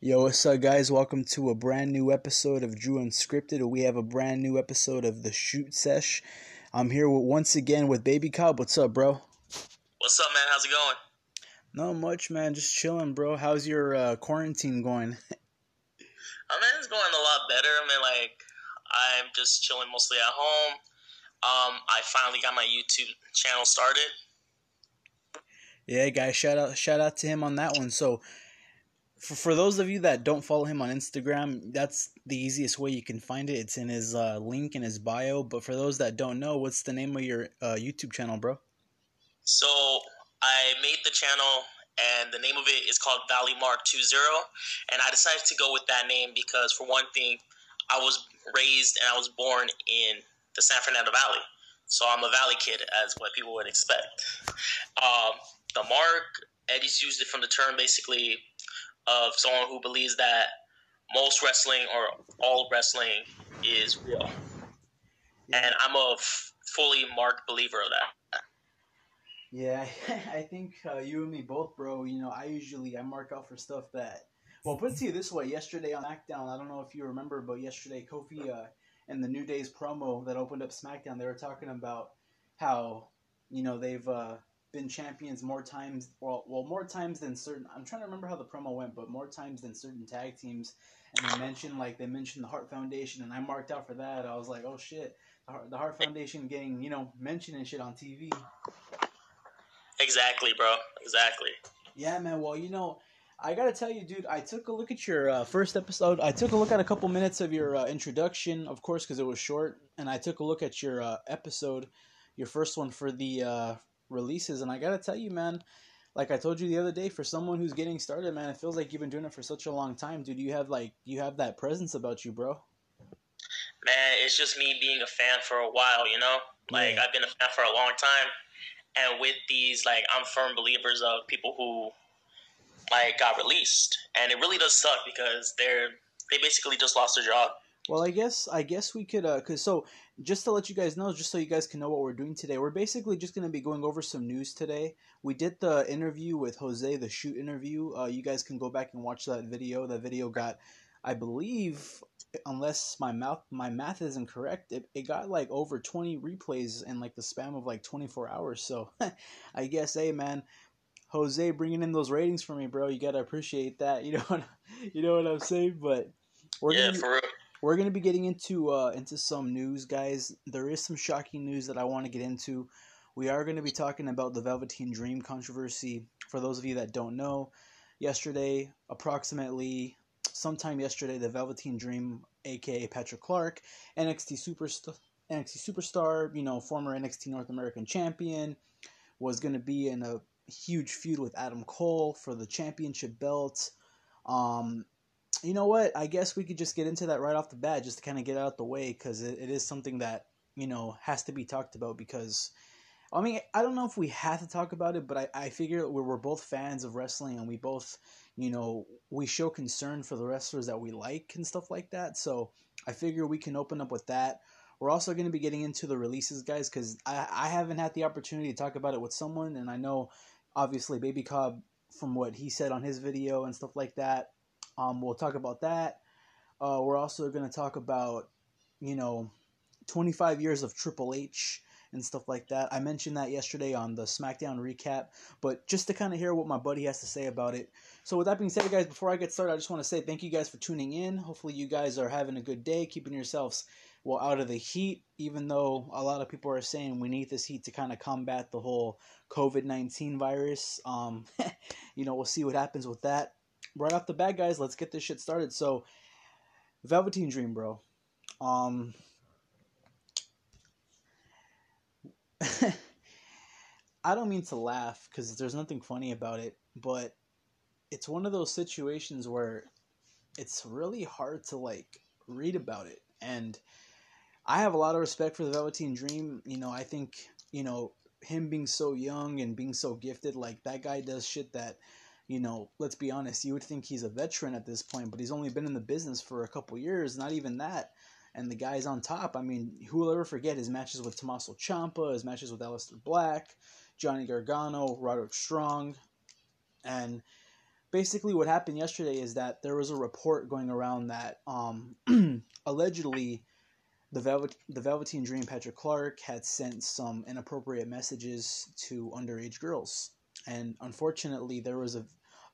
Yo, what's up, guys? Welcome to a brand new episode of Drew Unscripted. We have a brand new episode of the Shoot Sesh. I'm here with, once again with Baby Cobb. What's up, bro? What's up, man? How's it going? Not much, man. Just chilling, bro. How's your uh, quarantine going? I mean, it's going a lot better. I mean, like, I'm just chilling mostly at home. Um, I finally got my YouTube channel started. Yeah, guys, shout out, shout out to him on that one. So, for, for those of you that don't follow him on Instagram, that's the easiest way you can find it. It's in his uh, link in his bio. But for those that don't know, what's the name of your uh, YouTube channel, bro? So I made the channel, and the name of it is called Valley Mark 20. And I decided to go with that name because, for one thing, I was raised and I was born in the San Fernando Valley. So I'm a Valley kid, as what people would expect. Um, the mark, Eddie's used it from the term basically of someone who believes that most wrestling or all wrestling is real. And I'm a f- fully marked believer of that. Yeah, I think uh, you and me both, bro. You know, I usually I mark out for stuff that. Well, put it to you this way: yesterday on SmackDown, I don't know if you remember, but yesterday Kofi uh, and the New Day's promo that opened up SmackDown, they were talking about how you know they've uh, been champions more times, well, well, more times than certain. I'm trying to remember how the promo went, but more times than certain tag teams. And they mentioned like they mentioned the Heart Foundation, and I marked out for that. I was like, oh shit, the Heart, the Heart Foundation getting you know mentioned and shit on TV. Exactly, bro. Exactly. Yeah, man. Well, you know, I gotta tell you, dude. I took a look at your uh, first episode. I took a look at a couple minutes of your uh, introduction, of course, because it was short, and I took a look at your uh, episode, your first one for the uh, releases, and I gotta tell you, man. Like I told you the other day, for someone who's getting started, man, it feels like you've been doing it for such a long time, dude. You have like you have that presence about you, bro. Man, it's just me being a fan for a while, you know. Like Yeah. I've been a fan for a long time, and with these, like I'm firm believers of people who like got released, and it really does suck because they're they basically just lost their job. Well, I guess I guess we could uh cuz so just to let you guys know just so you guys can know what we're doing today. We're basically just going to be going over some news today. We did the interview with Jose, the shoot interview. Uh you guys can go back and watch that video. That video got I believe unless my mouth my math isn't correct, it, it got like over 20 replays in like the spam of like 24 hours. So I guess hey man, Jose bringing in those ratings for me, bro. You got to appreciate that. You know what you know what I'm saying? But we're yeah, gonna for real. We're going to be getting into uh, into some news, guys. There is some shocking news that I want to get into. We are going to be talking about the Velveteen Dream controversy. For those of you that don't know, yesterday, approximately sometime yesterday, the Velveteen Dream, aka Patrick Clark, NXT superstar, NXT superstar, you know, former NXT North American champion, was going to be in a huge feud with Adam Cole for the championship belt. Um, you know what? I guess we could just get into that right off the bat, just to kind of get out the way, because it, it is something that you know has to be talked about. Because I mean, I don't know if we have to talk about it, but I, I figure we're, we're both fans of wrestling, and we both, you know, we show concern for the wrestlers that we like and stuff like that. So I figure we can open up with that. We're also going to be getting into the releases, guys, because I, I haven't had the opportunity to talk about it with someone, and I know, obviously, Baby Cobb, from what he said on his video and stuff like that, um, we'll talk about that. Uh, we're also going to talk about, you know, 25 years of Triple H and stuff like that. I mentioned that yesterday on the SmackDown recap, but just to kind of hear what my buddy has to say about it. So, with that being said, guys, before I get started, I just want to say thank you guys for tuning in. Hopefully, you guys are having a good day, keeping yourselves well out of the heat, even though a lot of people are saying we need this heat to kind of combat the whole COVID 19 virus. Um, you know, we'll see what happens with that right off the bat, guys, let's get this shit started. So, Velveteen Dream, bro. Um, I don't mean to laugh because there's nothing funny about it, but it's one of those situations where it's really hard to like read about it. And I have a lot of respect for the Velveteen Dream. You know, I think, you know, him being so young and being so gifted, like that guy does shit that you know, let's be honest, you would think he's a veteran at this point, but he's only been in the business for a couple years, not even that. And the guy's on top. I mean, who will ever forget his matches with Tommaso Ciampa, his matches with Aleister Black, Johnny Gargano, Roderick Strong, and basically what happened yesterday is that there was a report going around that um, allegedly the Velvet, the Velveteen Dream Patrick Clark had sent some inappropriate messages to underage girls, and unfortunately there was a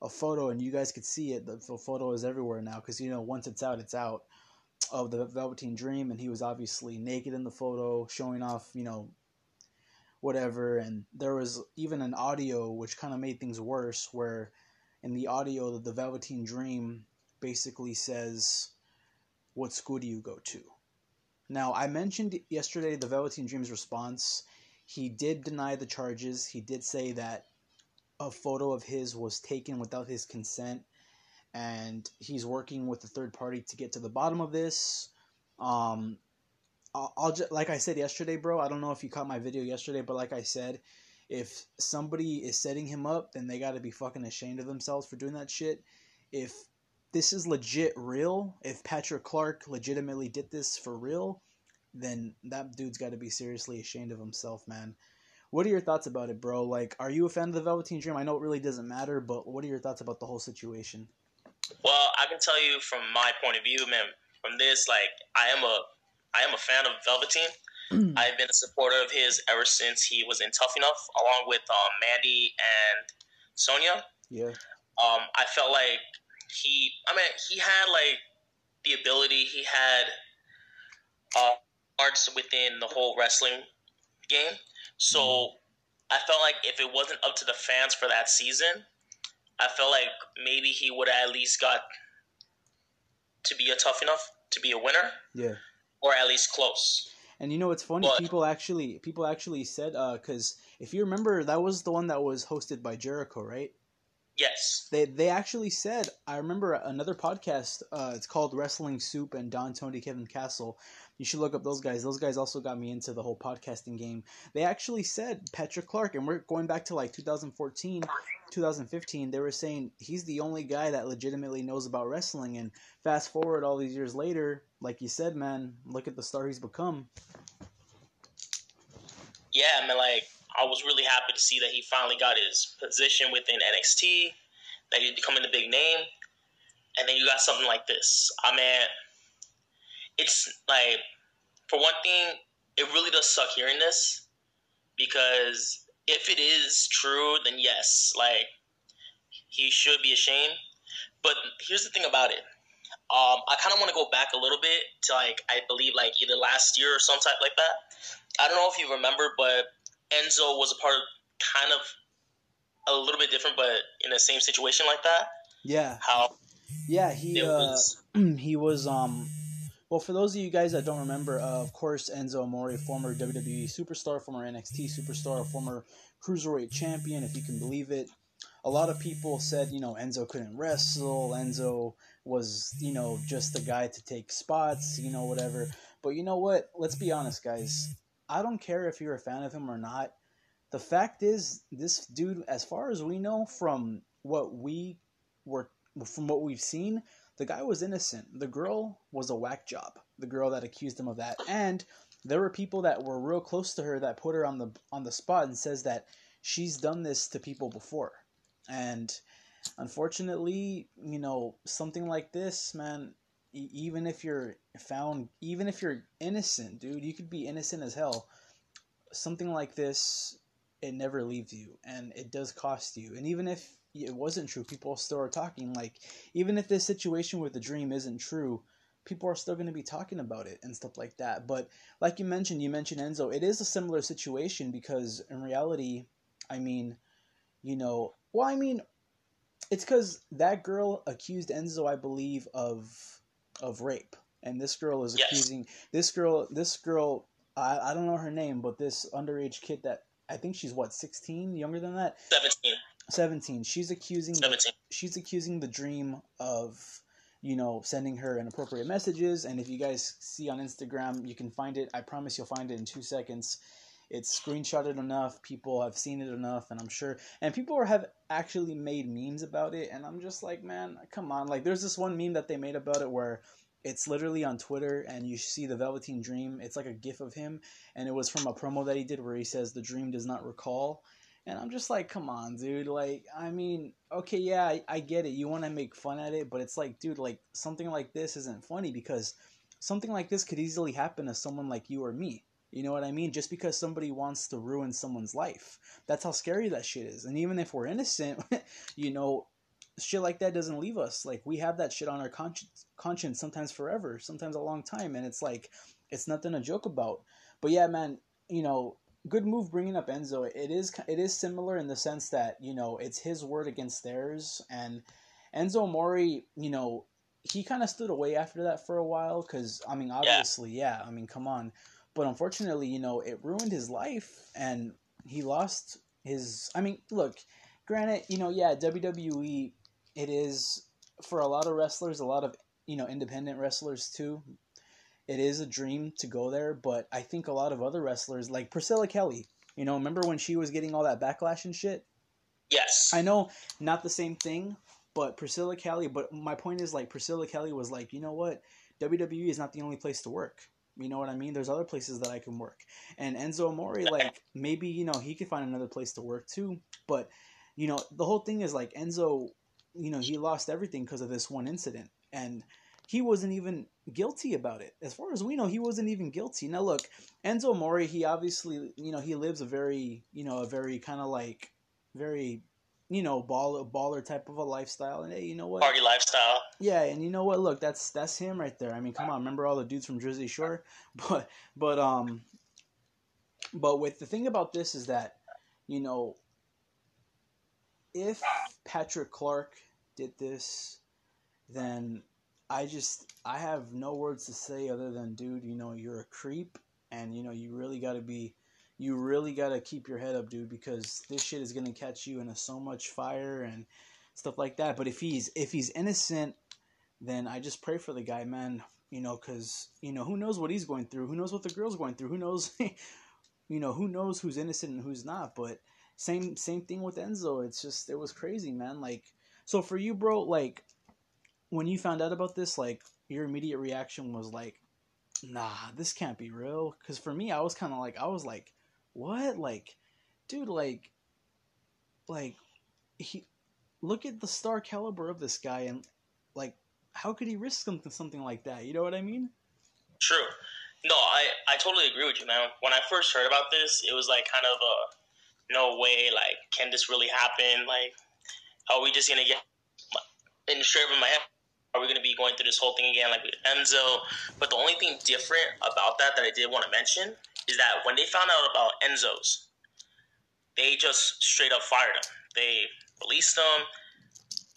a photo, and you guys could see it. The, the photo is everywhere now because you know once it's out, it's out of the Velveteen Dream, and he was obviously naked in the photo, showing off, you know, whatever. And there was even an audio which kind of made things worse, where in the audio, the Velveteen Dream basically says, "What school do you go to?" Now, I mentioned yesterday the Velveteen Dream's response. He did deny the charges. He did say that a photo of his was taken without his consent and he's working with a third party to get to the bottom of this. Um, I'll, I'll just like I said yesterday, bro. I don't know if you caught my video yesterday, but like I said, if somebody is setting him up, then they got to be fucking ashamed of themselves for doing that shit. If this is legit real, if Patrick Clark legitimately did this for real, then that dude's got to be seriously ashamed of himself, man. What are your thoughts about it, bro? Like, are you a fan of the Velveteen Dream? I know it really doesn't matter, but what are your thoughts about the whole situation? Well, I can tell you from my point of view, man. From this, like, I am a, I am a fan of Velveteen. I've been a supporter of his ever since he was in Tough Enough, along with um, Mandy and Sonya. Yeah. Um, I felt like he, I mean, he had like the ability. He had uh, arts within the whole wrestling game. So mm-hmm. I felt like if it wasn't up to the fans for that season, I felt like maybe he would have at least got to be a tough enough to be a winner. Yeah. Or at least close. And you know what's funny? But, people actually people actually said because uh, if you remember, that was the one that was hosted by Jericho, right? Yes. They they actually said I remember another podcast. Uh, it's called Wrestling Soup and Don Tony Kevin Castle. You should look up those guys. Those guys also got me into the whole podcasting game. They actually said Patrick Clark, and we're going back to like 2014, 2015. They were saying he's the only guy that legitimately knows about wrestling. And fast forward all these years later, like you said, man, look at the star he's become. Yeah, I mean, like I was really happy to see that he finally got his position within NXT, that he's becoming a big name, and then you got something like this. I mean, it's like, for one thing, it really does suck hearing this because if it is true, then yes, like he should be ashamed. But here's the thing about it. Um, I kind of want to go back a little bit to like I believe like either last year or some type like that. I don't know if you remember, but Enzo was a part of kind of a little bit different, but in the same situation like that. Yeah. How? Yeah, he uh, was, he was um. Well, for those of you guys that don't remember, uh, of course, Enzo Amore, former WWE superstar, former NXT superstar, former cruiserweight champion, if you can believe it. A lot of people said, you know, Enzo couldn't wrestle. Enzo was, you know, just the guy to take spots, you know, whatever. But you know what? Let's be honest, guys. I don't care if you're a fan of him or not. The fact is, this dude, as far as we know from what we were, from what we've seen, the guy was innocent. The girl was a whack job. The girl that accused him of that, and there were people that were real close to her that put her on the on the spot and says that she's done this to people before, and unfortunately, you know, something like this, man, even if you're found even if you're innocent dude you could be innocent as hell something like this it never leaves you and it does cost you and even if it wasn't true people still are talking like even if this situation with the dream isn't true people are still going to be talking about it and stuff like that but like you mentioned you mentioned enzo it is a similar situation because in reality i mean you know well i mean it's because that girl accused enzo i believe of of rape, and this girl is yes. accusing this girl. This girl, I, I don't know her name, but this underage kid that I think she's what sixteen, younger than that. Seventeen. Seventeen. She's accusing. 17. The, she's accusing the dream of you know, sending her inappropriate messages. And if you guys see on Instagram, you can find it. I promise you'll find it in two seconds. It's screenshotted enough. People have seen it enough, and I'm sure. And people are, have actually made memes about it, and I'm just like, man, come on. Like, there's this one meme that they made about it where it's literally on Twitter, and you see the Velveteen Dream. It's like a GIF of him, and it was from a promo that he did where he says, "The dream does not recall." And I'm just like, come on, dude. Like, I mean, okay, yeah, I, I get it. You want to make fun at it, but it's like, dude, like something like this isn't funny because something like this could easily happen to someone like you or me. You know what I mean? Just because somebody wants to ruin someone's life. That's how scary that shit is. And even if we're innocent, you know, shit like that doesn't leave us. Like we have that shit on our conscience, conscience sometimes forever, sometimes a long time, and it's like it's nothing to joke about. But yeah, man, you know, good move bringing up Enzo. It is it is similar in the sense that you know it's his word against theirs, and Enzo Amore, you know, he kind of stood away after that for a while because I mean, obviously, yeah. yeah, I mean, come on, but unfortunately, you know, it ruined his life, and he lost his. I mean, look, granted, you know, yeah, WWE, it is for a lot of wrestlers, a lot of you know independent wrestlers too it is a dream to go there, but I think a lot of other wrestlers, like Priscilla Kelly, you know, remember when she was getting all that backlash and shit? Yes. I know, not the same thing, but Priscilla Kelly, but my point is, like, Priscilla Kelly was like, you know what? WWE is not the only place to work. You know what I mean? There's other places that I can work. And Enzo Amore, like, maybe, you know, he could find another place to work too. But, you know, the whole thing is like Enzo, you know, he lost everything because of this one incident. And, he wasn't even guilty about it. As far as we know, he wasn't even guilty. Now look, Enzo Amore, he obviously, you know, he lives a very, you know, a very kind of like very you know, baller baller type of a lifestyle. And hey, you know what? Party lifestyle. Yeah, and you know what? Look, that's that's him right there. I mean, come on, remember all the dudes from Jersey Shore? But but um but with the thing about this is that, you know, if Patrick Clark did this, then I just I have no words to say other than dude, you know, you're a creep and you know, you really got to be you really got to keep your head up, dude, because this shit is going to catch you in a, so much fire and stuff like that. But if he's if he's innocent, then I just pray for the guy, man, you know, cuz you know, who knows what he's going through? Who knows what the girl's going through? Who knows you know, who knows who's innocent and who's not? But same same thing with Enzo. It's just it was crazy, man. Like so for you, bro, like when you found out about this, like your immediate reaction was like, "Nah, this can't be real." Because for me, I was kind of like, I was like, "What?" Like, dude, like, like he look at the star caliber of this guy, and like, how could he risk something something like that? You know what I mean? True. No, I I totally agree with you, man. When I first heard about this, it was like kind of a no way. Like, can this really happen? Like, are we just gonna get in the straight over my head? Are we going to be going through this whole thing again like with Enzo? But the only thing different about that that I did want to mention is that when they found out about Enzo's, they just straight up fired him. They released him,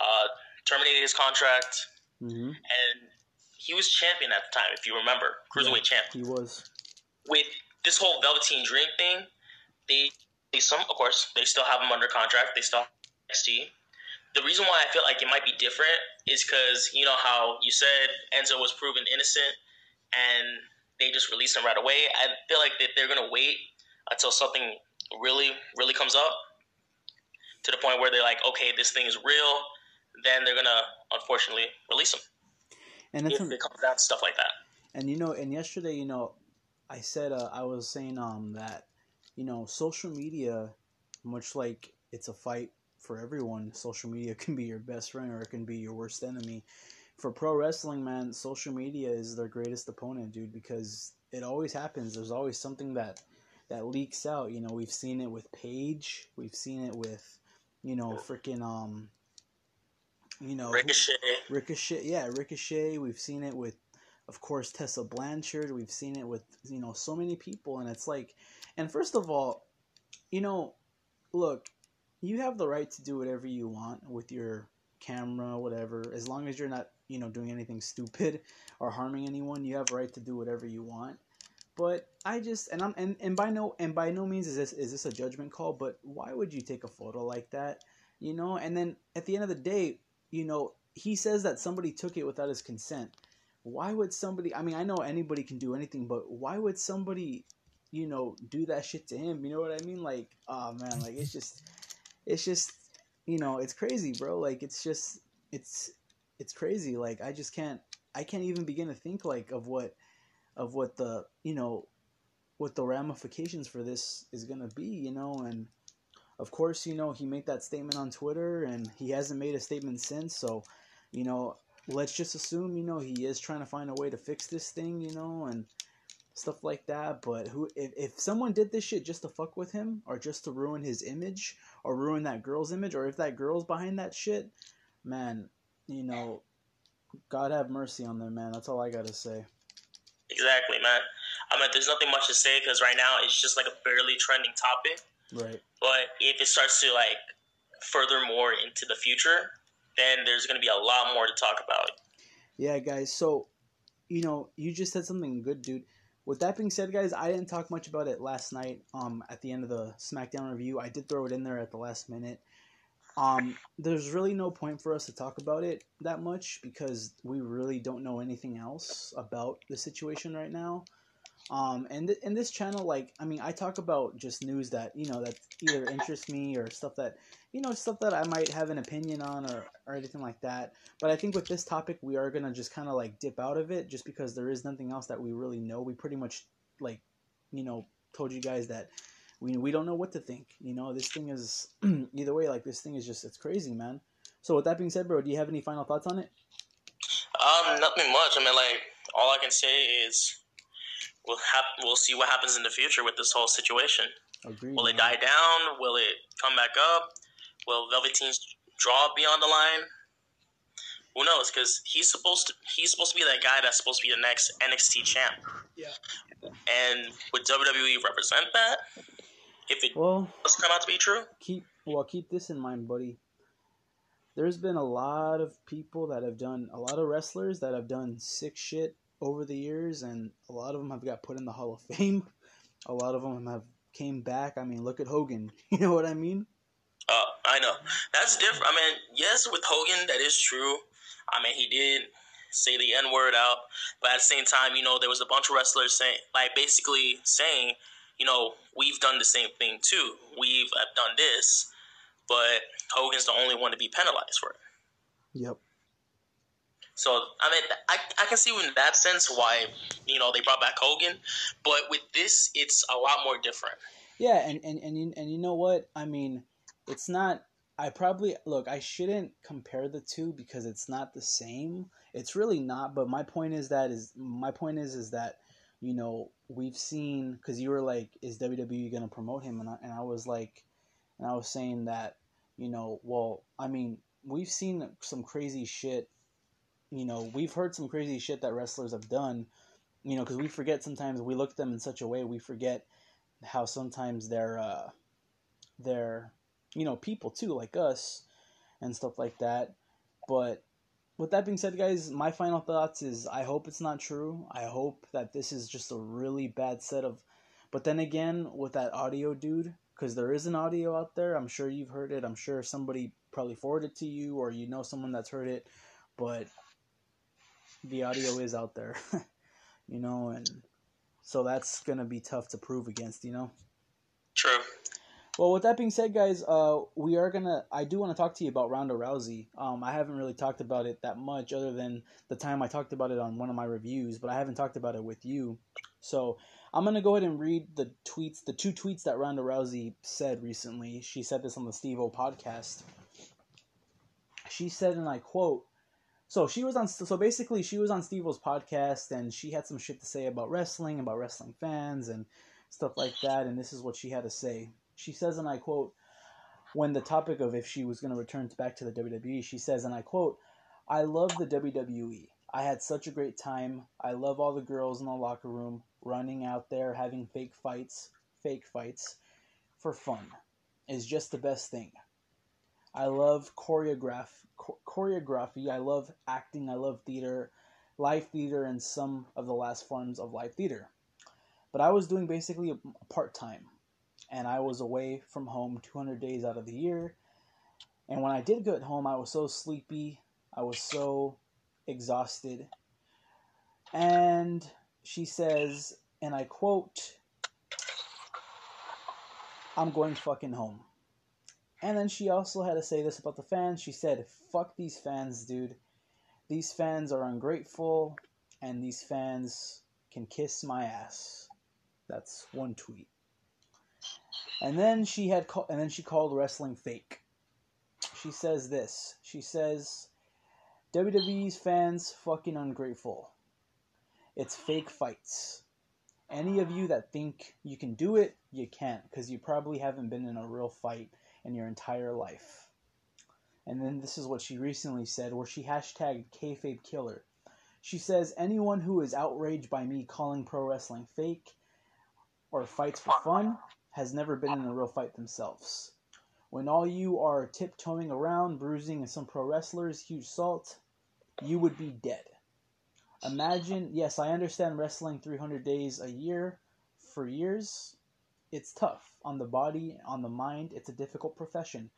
uh, terminated his contract, mm-hmm. and he was champion at the time, if you remember, cruiserweight yeah, champion. He was. With this whole Velveteen Dream thing, they, they some, of course, they still have him under contract. They still have NXT the reason why I feel like it might be different is because you know how you said Enzo was proven innocent and they just released him right away. I feel like that they're gonna wait until something really, really comes up to the point where they're like, okay, this thing is real. Then they're gonna unfortunately release him. And if it comes down to stuff like that. And you know, and yesterday, you know, I said uh, I was saying um that you know social media, much like it's a fight for everyone. Social media can be your best friend or it can be your worst enemy. For pro wrestling, man, social media is their greatest opponent, dude, because it always happens. There's always something that that leaks out. You know, we've seen it with Paige. We've seen it with, you know, freaking um, you know, Ricochet. Ricochet, yeah, Ricochet. We've seen it with, of course, Tessa Blanchard. We've seen it with you know so many people, and it's like, and first of all, you know, look, you have the right to do whatever you want with your camera, whatever, as long as you're not, you know, doing anything stupid or harming anyone. You have right to do whatever you want. But I just and I'm and, and by no and by no means is this is this a judgment call. But why would you take a photo like that? You know, and then at the end of the day, you know, he says that somebody took it without his consent. Why would somebody? I mean, I know anybody can do anything, but why would somebody, you know, do that shit to him? You know what I mean? Like, oh man, like it's just it's just you know it's crazy bro. Like it's just it's it's crazy. Like i just can't i can't even begin to think like of what of what the you know what the ramifications for this is gonna be you know? And of course, you know, he made that statement on Twitter and he hasn't made a statement since. So, you know, let's just assume, you know, he is trying to find a way to fix this thing, you know, and stuff like that. But who, if, if someone did this shit just to fuck with him or just to ruin his image or ruin that girl's image or if that girl's behind that shit, man, you know, God have mercy on them, man. That's all I gotta say. Exactly, man. I mean, there's nothing much to say because right now it's just like a barely trending topic. Right. But if it starts to like further more into the future, then there's going to be a lot more to talk about. Yeah, guys. So, you know, you just said something good, dude. With that being said, guys, I didn't talk much about it last night. Um, at the end of the SmackDown review, I did throw it in there at the last minute. Um, there's really no point for us to talk about it that much because we really don't know anything else about the situation right now. Um, and th- in this channel, like, I mean, I talk about just news that you know that either interests me or stuff that you know stuff that I might have an opinion on or or anything like that. But I think with this topic, we are gonna just kind of like dip out of it, just because there is nothing else that we really know. We pretty much like, you know, told you guys that we we don't know what to think. You know, this thing is either way. Like, this thing is just it's crazy, man. So with that being said, bro, do you have any final thoughts on it? Um, nothing much. I mean, like, all I can say is we'll have we'll see what happens in the future with this whole situation. Agreed. Will it man. die down? Will it come back up? Will Velveteen's draw be on the line? Who knows? Because he's supposed to he's supposed to be that guy that's supposed to be the next NXT champ. Yeah. And would WWE represent that? If it Well, does come out to be true? keep well keep this in mind buddy there's been a lot of people that have done a lot of wrestlers that have done sick shit over the years and a lot of them have got put in the hall of fame a lot of them have came back i mean look at hogan you know what i mean Uh, I know. That's different. I mean, yes, with Hogan, that is true. I mean, he did say the N word out, but at the same time, you know, there was a bunch of wrestlers saying, like, basically saying, you know, we've done the same thing too. We've have done this, but Hogan's the only one to be penalized for it. yep So, I mean, I, I can see in that sense why, you know, they brought back Hogan, but with this, it's a lot more different. yeah and and and you, and you know what? I mean it's not i probably look i shouldn't compare the two because it's not the same. It's really not but my point is that is my point is is that you know we've seen because you were like is wwe going to promote him? And I, and I was like and i was saying that you know well i mean we've seen some crazy shit you know we've heard some crazy shit that wrestlers have done you know because we forget sometimes we look at them in such a way we forget how sometimes they're uh they're you know people too like us and stuff like that. But with that being said guys my final thoughts is i hope it's not true. I hope that this is just a really bad set of but then again with that audio dude because there is an audio out there. I'm sure you've heard it. I'm sure somebody probably forwarded to you or you know someone that's heard it. But the audio is out there you know and so that's gonna be tough to prove against you know True. well, with that being said, guys, uh, we are gonna. I do want to talk to you about Ronda Rousey. Um, I haven't really talked about it that much, other than the time I talked about it on one of my reviews, but I haven't talked about it with you. So I'm gonna go ahead and read the tweets, the two tweets that Ronda Rousey said recently. She said this on the Steve O podcast. She said, and I quote. So she was on. So basically, she was on Steve O's podcast, and she had some shit to say about wrestling, about wrestling fans, and stuff like that. And this is what she had to say. She says, and I quote, when the topic of if she was going to return back to the WWE, she says, and I quote, I love the WWE. I had such a great time. I love all the girls in the locker room running out there having fake fights, fake fights for fun. Is just the best thing. I love choreograph cho- choreography. I love acting. I love theater, live theater, and some of the last forms of live theater. But I was doing basically part time, and I was away from home 200 days out of the year. And when I did get home, I was so sleepy. I was so exhausted. And she says, and I quote, I'm going fucking home. And then she also had to say this about the fans. She said, fuck these fans, dude. These fans are ungrateful, and these fans can kiss my ass. That's one tweet. And then she had call- and then she called wrestling fake. She says this. She says WWE's fans fucking ungrateful. It's fake fights. Any of you that think you can do it, you can't because you probably haven't been in a real fight in your entire life. And then this is what she recently said, where she hashtagged kayfabe killer. She says, anyone who is outraged by me calling pro wrestling fake or fights for fun has never been in a real fight themselves. When all you are tiptoeing around, bruising and some pro wrestlers, huge salt, you would be dead. Imagine, yes, I understand wrestling 300 days a year for years. It's tough on the body, on the mind. It's a difficult profession.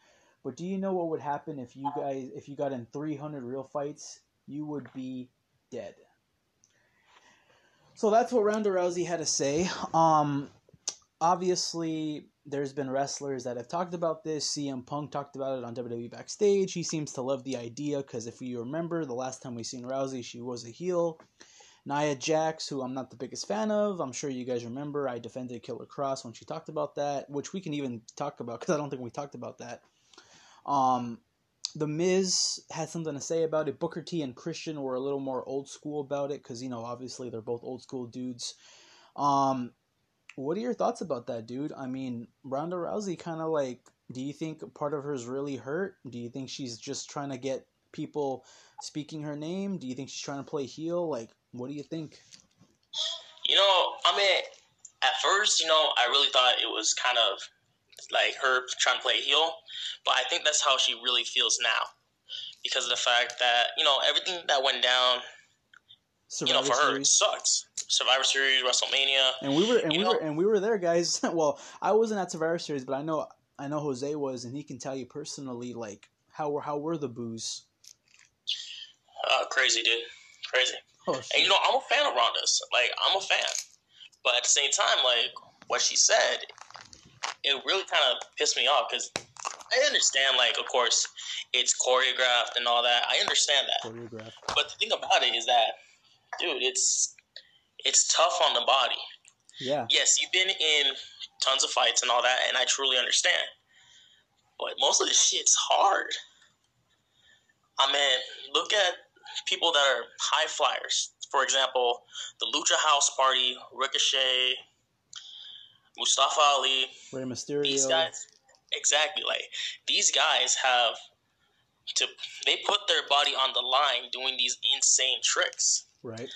But do you know what would happen if you guys if you got in 300 real fights? You would be dead. So that's what Ronda Rousey had to say. Um, obviously, there's been wrestlers that have talked about this. CM Punk talked about it on WWE Backstage. He seems to love the idea because if you remember, the last time we seen Rousey, she was a heel. Nia Jax, who I'm not the biggest fan of, I'm sure you guys remember. I defended Killer Kross when she talked about that, which we can even talk about because I don't think we talked about that. Um, the Miz had something to say about it. Booker T and Christian were a little more old school about it because you know obviously they're both old school dudes. Um, what are your thoughts about that, dude? I mean, Ronda Rousey kind of like. Do you think part of her is really hurt? Do you think she's just trying to get people speaking her name? Do you think she's trying to play heel? Like, what do you think? You know, I mean, at first, you know, I really thought it was kind of like her trying to play heel, but I think that's how she really feels now because of the fact that you know everything that went down. Survivor you know, for her, it sucks. Survivor Series, WrestleMania, and we were and we know? were and we were there, guys. well, I wasn't at Survivor Series, but I know I know Jose was, and he can tell you personally, like how were how were the boos? Uh, crazy, dude, crazy. Oh, and you know, I'm a fan of Ronda's. Like, I'm a fan, but at the same time, like what she said, it really kind of pissed me off because I understand, like, of course, it's choreographed and all that. I understand that. Choreographed. But the thing about it is that, dude, it's it's tough on the body. Yeah. Yes, you've been in tons of fights and all that, and I truly understand. But most of this shit's hard. I mean, look at people that are high flyers. For example, the Lucha House Party, Ricochet, Mustafa Ali, Rey Mysterio. These guys, exactly. Like these guys have to. They put their body on the line doing these insane tricks. Right.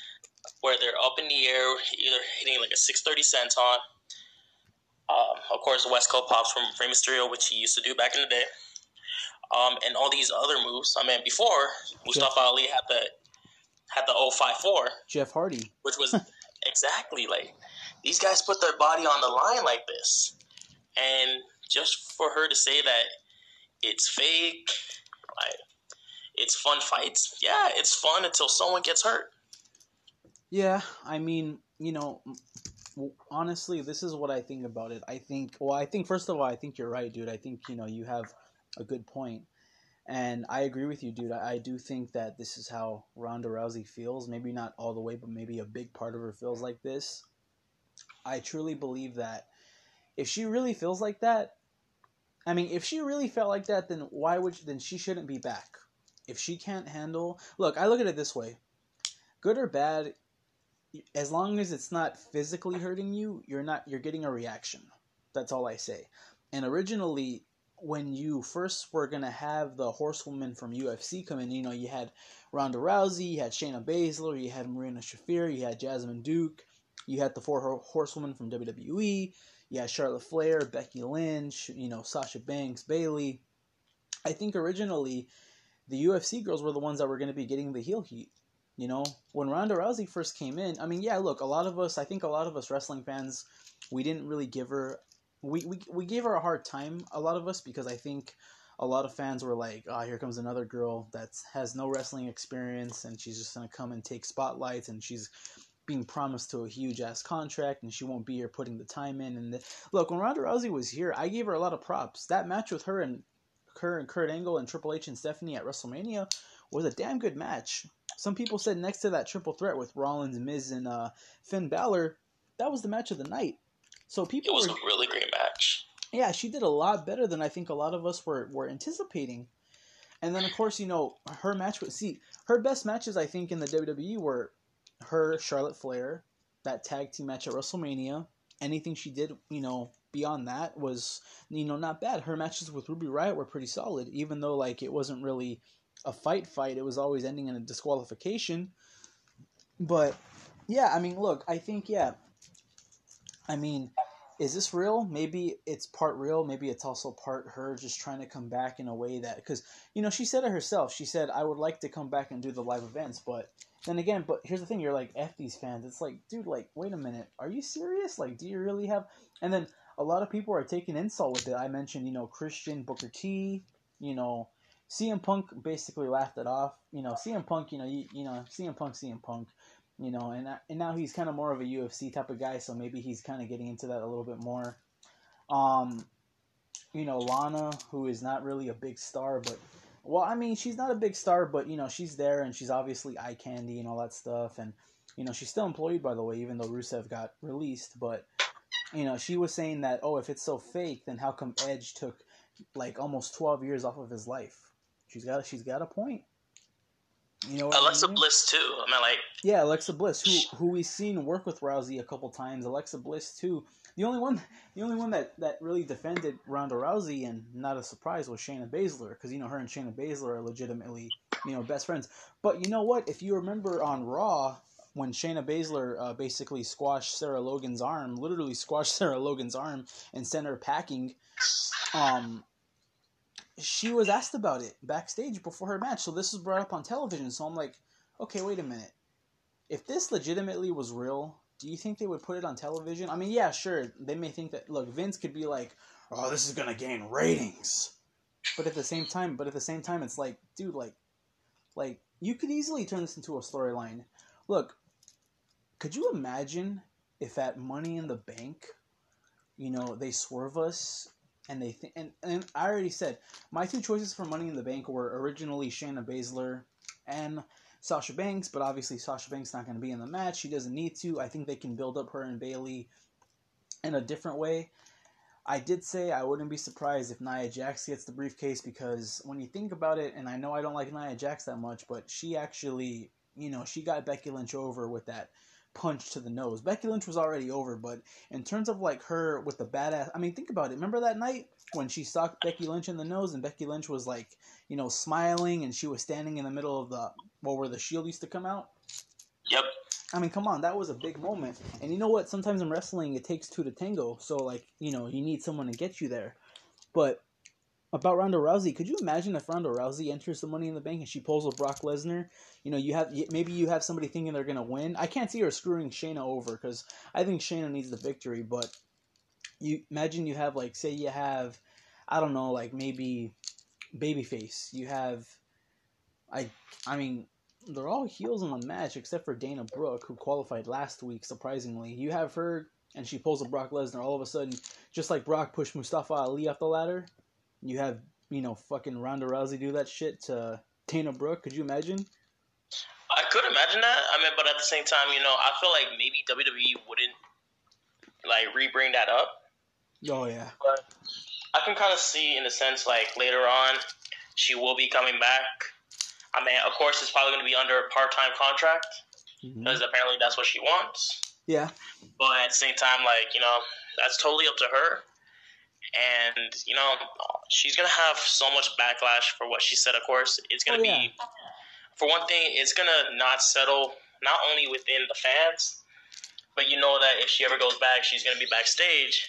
Where they're up in the air, either hitting like a six thirty senton. Um, of course, West Coast pops from Rey Mysterio, which he used to do back in the day. Um, and all these other moves. I mean, before Mustafa Ali had the had the 054. Jeff Hardy. Which was exactly like these guys put their body on the line like this. And just for her to say that it's fake, like it's fun fights. Yeah, it's fun until someone gets hurt. Yeah, I mean, you know, honestly, this is what I think about it. I think, well, I think first of all, I think you're right, dude. I think you know you have a good point, and I agree with you, dude. I, do think that this is how Ronda Rousey feels. Maybe not all the way, but maybe a big part of her feels like this. I truly believe that if she really feels like that, I mean, if she really felt like that, then why would she, then she shouldn't be back. If she can't handle, look, I look at it this way: good or bad, as long as it's not physically hurting you, you're not you're getting a reaction. That's all I say. And originally, when you first were gonna have the horsewoman from UFC come in, you know, you had Ronda Rousey, you had Shayna Baszler, you had Marina Shafir, you had Jessamyn Duke, you had the four horsewomen from WWE. You had Charlotte Flair, Becky Lynch, you know, Sasha Banks, Bayley. I think originally the UFC girls were the ones that were to be getting the heel heat. You know, when Ronda Rousey first came in, I mean, yeah, look, a lot of us, I think a lot of us wrestling fans, we didn't really give her, we, we, we gave her a hard time, a lot of us, because I think a lot of fans were like, oh, here comes another girl that has no wrestling experience and she's just going to come and take spotlights and she's being promised to a huge ass contract and she won't be here putting the time in. And the, look, when Ronda Rousey was here, I gave her a lot of props. That match with her and her and Kurt Angle and Triple H and Stephanie at WrestleMania was a damn good match. Some people said next to that triple threat with Rollins, Miz, and uh, Finn Balor, that was the match of the night. So people it was were, a really great yeah, she did a lot better than I think a lot of us were were anticipating. And then of course, you know, her match with see her best matches I think in the WWE were her Charlotte Flair, that tag team match at WrestleMania. Anything she did, you know, beyond that was you know not bad. Her matches with Ruby Riott were pretty solid, even though like it wasn't really a fight fight. It was always ending in a disqualification. But yeah, I mean, look, I think yeah. I mean, is this real? Maybe it's part real. Maybe it's also part her just trying to come back in a way that because you know she said it herself. She said I would like to come back and do the live events, but then again, but here's the thing: you're like f these fans. It's like, dude, like wait a minute, are you serious? Like, do you really have? And then a lot of people are taking insult with it. I mentioned you know Christian Booker T, you know CM Punk basically laughed it off. You know CM Punk, you know you, you know CM Punk, CM Punk you know, and and now he's kind of more of a UFC type of guy, so maybe he's kind of getting into that a little bit more. Um, you know, Lana, who is not really a big star, but well, I mean, she's not a big star, but you know, she's there and she's obviously eye candy and all that stuff, and you know, she's still employed by the way, even though Rusev got released, but you know, she was saying that oh, if it's so fake, then how come Edge took like almost twelve years off of his life? She's got she's got a point. You know Alexa I mean? Bliss too. I mean, like yeah, Alexa Bliss, who who we've seen work with Rousey a couple times. Alexa Bliss too. The only one, the only one that, that really defended Ronda Rousey and not a surprise was Shayna Baszler because you know her and Shayna Baszler are legitimately you know best friends. But you know what? If you remember on Raw when Shayna Baszler uh, basically squashed Sarah Logan's arm, literally squashed Sarah Logan's arm and sent her packing. Um, she was asked about it backstage before her match. So this was brought up on television. So I'm like, okay, wait a minute. If this legitimately was real, do you think they would put it on television? I mean, yeah, sure. They may think that look, Vince could be like, "Oh, this is going to gain ratings." But at the same time, but at the same time it's like, dude, like like you could easily turn this into a storyline. Look, could you imagine if at Money in the Bank, you know, they swerve us and they think and, and I already said my two choices for Money in the Bank were originally Shayna Baszler and Sasha Banks, but obviously Sasha Banks not going to be in the match. She doesn't need to. I think they can build up her and Bayley in a different way. I did say I wouldn't be surprised if Nia Jax gets the briefcase because when you think about it, and I know I don't like Nia Jax that much, but she actually, you know, she got Becky Lynch over with that punch to the nose. Becky Lynch was already over, but in terms of like her with the badass, I mean, think about it. Remember that night when she socked Becky Lynch in the nose, and Becky Lynch was like, you know, smiling, and she was standing in the middle of the well, where the shield used to come out. Yep. I mean, come on, that was a big moment. And you know what? Sometimes in wrestling, it takes two to tango. So like, you know, you need someone to get you there. But about Ronda Rousey. Could you imagine if Ronda Rousey enters the Money in the Bank and she pulls a Brock Lesnar? You know, you have maybe you have somebody thinking they're gonna win. I can't see her screwing Shayna over because I think Shayna needs the victory. But you imagine you have like say you have I don't know like maybe babyface. You have I I mean they're all heels in the match except for Dana Brooke who qualified last week surprisingly. You have her and she pulls a Brock Lesnar all of a sudden just like Brock pushed Mustafa Ali off the ladder you have you know fucking Ronda Rousey do that shit to Dana Brooke. Could you imagine? I could imagine that. I mean, but at the same time, you know, I feel like maybe WWE wouldn't like re-bring that up. Oh yeah. But I can kind of see, in a sense, like later on, she will be coming back. I mean, of course, it's probably going to be under a part-time contract because mm-hmm. apparently that's what she wants. Yeah. But at the same time, like you know, that's totally up to her and you know she's gonna have so much backlash for what she said. Of course, it's gonna oh, yeah. be for one thing, it's gonna not settle not only within the fans, but you know that if she ever goes back, she's gonna be backstage.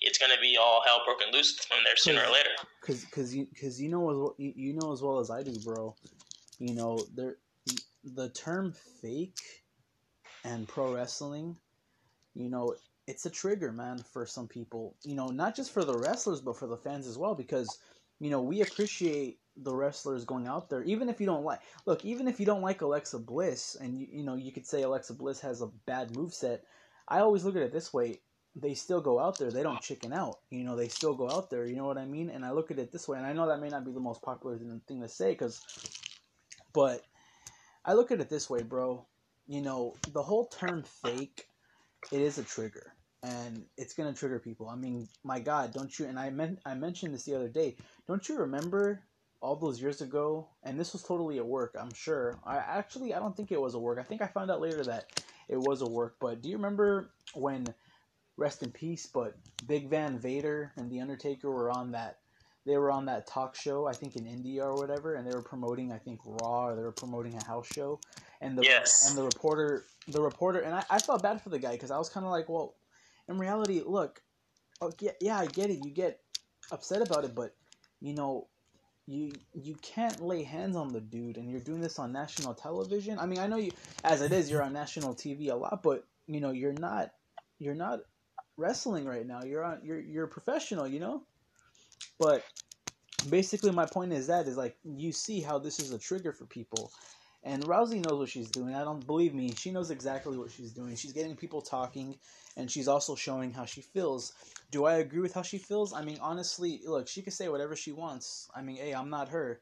It's gonna be all hell broken loose from there sooner or later. Because, because you, because you know as well, you know as well as I do, bro. You know there, the term fake and pro wrestling. You know, it's a trigger, man, for some people. You know, not just for the wrestlers, but for the fans as well, because you know we appreciate the wrestlers going out there, even if you don't like. Look, even if you don't like Alexa Bliss, and you, you know you could say Alexa Bliss has a bad move set. I always look at it this way: they still go out there. They don't chicken out. You know, they still go out there. You know what I mean? And I look at it this way, and I know that may not be the most popular thing to say, because, but I look at it this way, bro. You know, the whole term fake, it is a trigger and it's gonna trigger people. I mean, my God, don't you? And I meant I mentioned this the other day. Don't you remember all those years ago? And this was totally a work. I'm sure. I actually I don't think it was a work. I think I found out later that it was a work. But do you remember when? Rest in peace. But Big Van Vader and the Undertaker were on that. They were on that talk show, I think in India or whatever, and they were promoting, I think Raw, or they were promoting a house show, and the Yes. and the reporter, the reporter, and I, I felt bad for the guy because I was kind of like, well, in reality, look, oh, yeah, yeah, I get it. You get upset about it, but you know, you you can't lay hands on the dude, and you're doing this on national television. I mean, I know you, as it is, you're on national TV a lot, but you know, you're not, you're not wrestling right now. You're on, you're you're a professional, you know. But basically, my point is that is like you see how this is a trigger for people. And Rousey knows what she's doing. I don't believe me. She knows exactly what she's doing. She's getting people talking, and she's also showing how she feels. Do I agree with how she feels? I mean, honestly, look, she can say whatever she wants. I mean, hey, I'm not her.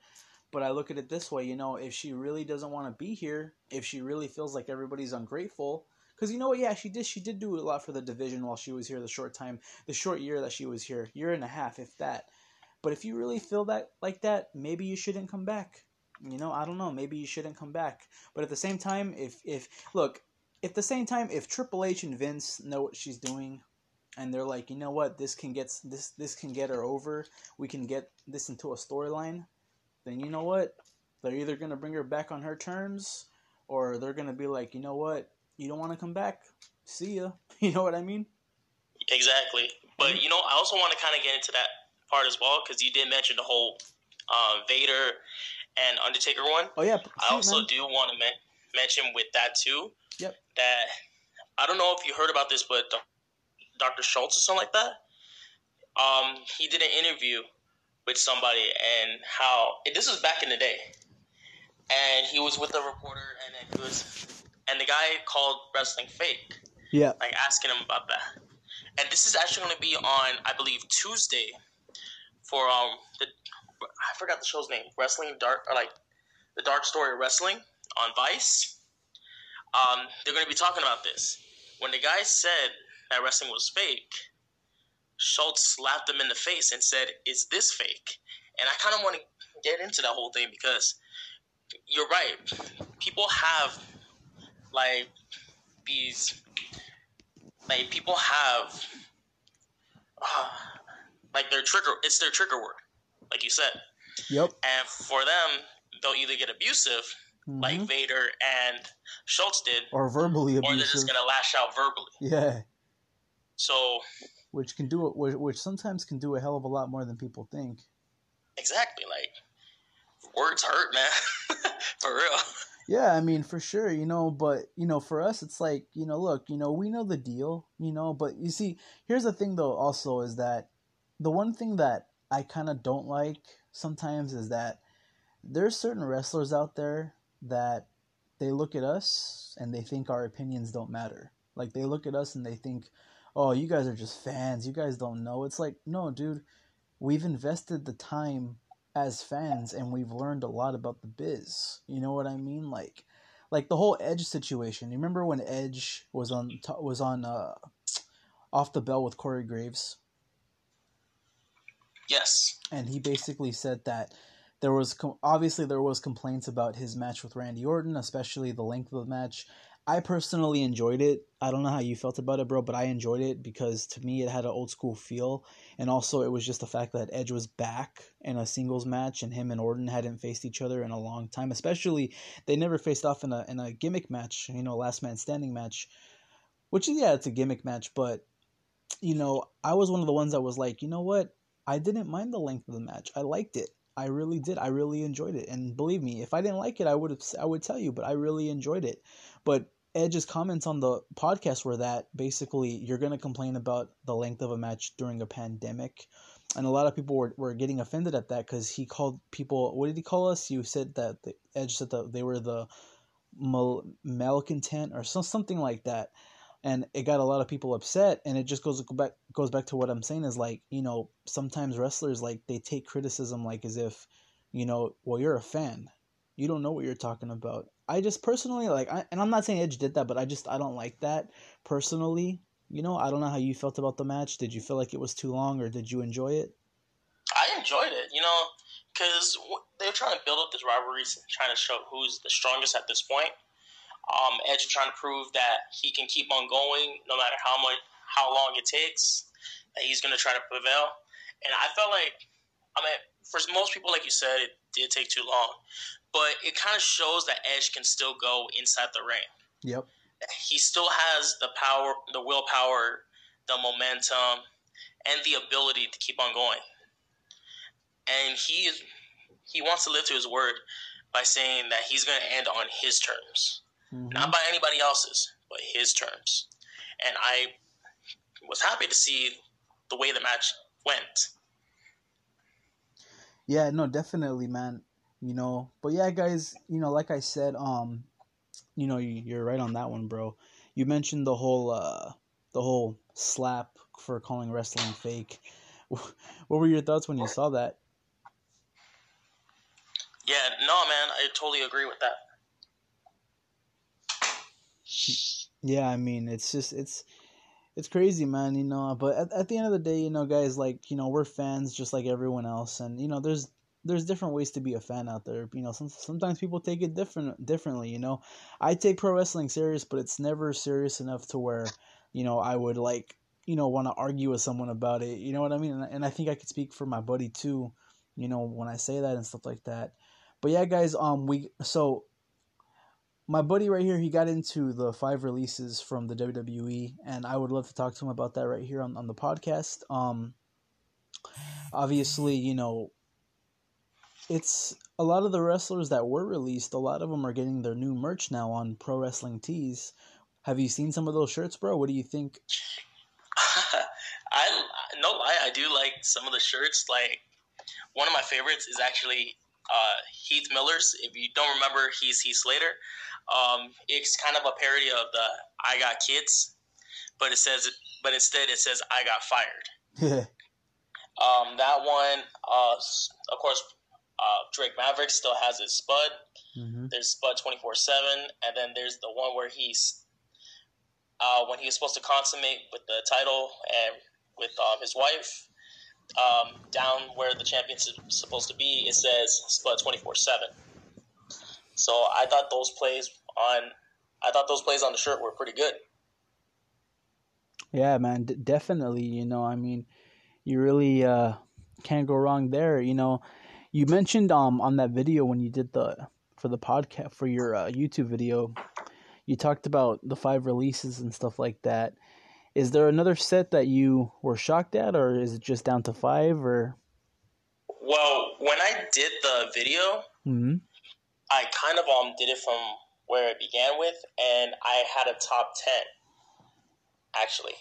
But I look at it this way, you know, if she really doesn't want to be here, if she really feels like everybody's ungrateful, because you know what, yeah, she did. She did do a lot for the division while she was here. The short time, the short year that she was here, year and a half, if that. But if you really feel that like that, maybe you shouldn't come back. You know, I don't know. Maybe you shouldn't come back. But at the same time, if if look, at the same time, if Triple H and Vince know what she's doing, and they're like, you know what, this can get this this can get her over. We can get this into a storyline. Then you know what, they're either gonna bring her back on her terms, or they're gonna be like, you know what, you don't want to come back. See ya. You know what I mean? Exactly. But you know, I also want to kind of get into that part as well because you did mention the whole uh, Vader and Undertaker one. Oh yeah. I also man. do want to men- mention with that too. Yep. That I don't know if you heard about this, but Dr. Schultz or something like that. Um, he did an interview with somebody and how this was back in the day, and he was with a reporter, and he was, and the guy called wrestling fake Yeah. like asking him about that. And this is actually going to be on, I believe, Tuesday for um the I forgot the show's name, Wrestling Dark or like the Dark Story of Wrestling on Vice. Um, they're going to be talking about this. When the guy said that wrestling was fake, Schultz slapped him in the face and said, "Is this fake?" And I kind of want to get into that whole thing because you're right. People have like these like people have uh, like their trigger it's their trigger word like you said Yep. and for them they'll either get abusive like Mhm. vader and schultz did or verbally abusive, or they're just gonna lash out verbally Yeah. so Which can do it. Which, which sometimes can do a hell of a lot more than people think. exactly like words hurt man for real Yeah, I mean, for sure, you know, but, you know, for us, it's like, you know, look, you know, we know the deal, you know, but you see, here's the thing, though, also, is that the one thing that I kind of don't like sometimes is that there's certain wrestlers out there that they look at us and they think our opinions don't matter. Like, they look at us and they think, oh, you guys are just fans. You guys don't know. It's like, no, dude, we've invested the time as fans and we've learned a lot about the biz. You know what I mean? Like like the whole Edge situation. You remember when Edge was on was on uh After the Bell with Corey Graves yes and he basically said that there was com- obviously there was complaints about his match with Randy Orton, especially the length of the match. I personally enjoyed it. I don't know how you felt about it, bro, but I enjoyed it because to me it had an old school feel, and also it was just the fact that Edge was back in a singles match, and him and Orton hadn't faced each other in a long time. Especially they never faced off in a in a gimmick match, you know, last man standing match, which yeah, it's a gimmick match, but you know, I was one of the ones that was like, you know what, I didn't mind the length of the match. I liked it. I really did. I really enjoyed it. And believe me, if I didn't like it, I would have I would tell you, but I really enjoyed it. But Edge's comments on the podcast were that basically you're going to complain about the length of a match during a pandemic. And a lot of people were, were getting offended at that because he called people, what did he call us? You said that the Edge said that they were the mal- malcontent or some, something like that. And it got a lot of people upset. And it just goes back goes back to what I'm saying is like, you know, sometimes wrestlers like they take criticism like as if, you know, well, you're a fan. You don't know what you're talking about. I just personally like, I, and I'm not saying Edge did that, but I just I don't like that personally. you know, I don't know how you felt about the match. Did you feel like it was too long, or did you enjoy it? I enjoyed it. You know, because they were trying to build up this rivalry, trying to show who's the strongest at this point. Um, Edge trying to prove that he can keep on going no matter how much, how long it takes. That he's going to try to prevail. And I felt like, I mean, for most people, like you said, it did take too long, but it kind of shows that Edge can still go inside the ring. Yep. He still has the power, the willpower, the momentum, and the ability to keep on going. And he is he wants to live to his word by saying that he's going to end on his terms, mm-hmm. not by anybody else's, but his terms. And I was happy to see the way the match went. Yeah, no, definitely, man. You know, but yeah, guys, you know, like I said, um, you know, you're right on that one, bro. You mentioned the whole, uh, the whole slap for calling wrestling fake. What were your thoughts when you saw that? Yeah, no, man, I totally agree with that. Yeah, I mean, it's just it's it's crazy, man. You know, but at, at the end of the day, you know, guys, like you know, we're fans just like everyone else, and you know, there's there's different ways to be a fan out there. You know, some, sometimes people take it different differently. You know, I take pro wrestling serious, but it's never serious enough to where you know I would like you know want to argue with someone about it. You know what I mean? And, and I think I could speak for my buddy too. You know, when I say that and stuff like that. But yeah, guys, um, we so my buddy right here, he got into the five releases from the WWE, and I would love to talk to him about that right here on, on the podcast. Um, obviously, you know, it's a lot of the wrestlers that were released. A lot of them are getting their new merch now on Pro Wrestling Tees. Have you seen some of those shirts, bro? What do you think? I no lie, I do like some of the shirts. Like one of my favorites is actually uh, Heath Miller's. If you don't remember, he's Heath Slater. Um, it's kind of a parody of the "I Got Kids," but it says, but instead it says "I Got Fired." um, that one, uh, of course, uh, Drake Maverick still has his Spud. Mm-hmm. There's Spud twenty four seven, and then there's the one where he's uh, when he was supposed to consummate with the title and with um, his wife um, down where the champion's supposed to be, it says twenty four seven. So I thought those plays on, I thought those plays on the shirt were pretty good. Yeah, man, d- definitely. You know, I mean, you really uh, can't go wrong there. You know, you mentioned um on that video when you did the for the podcast for your uh, YouTube video, you talked about the five releases and stuff like that. Is there another set that you were shocked at, or is it just down to five? Or well, when I did the video, mm-hmm. I kind of um did it from where it began with, and I had a top ten actually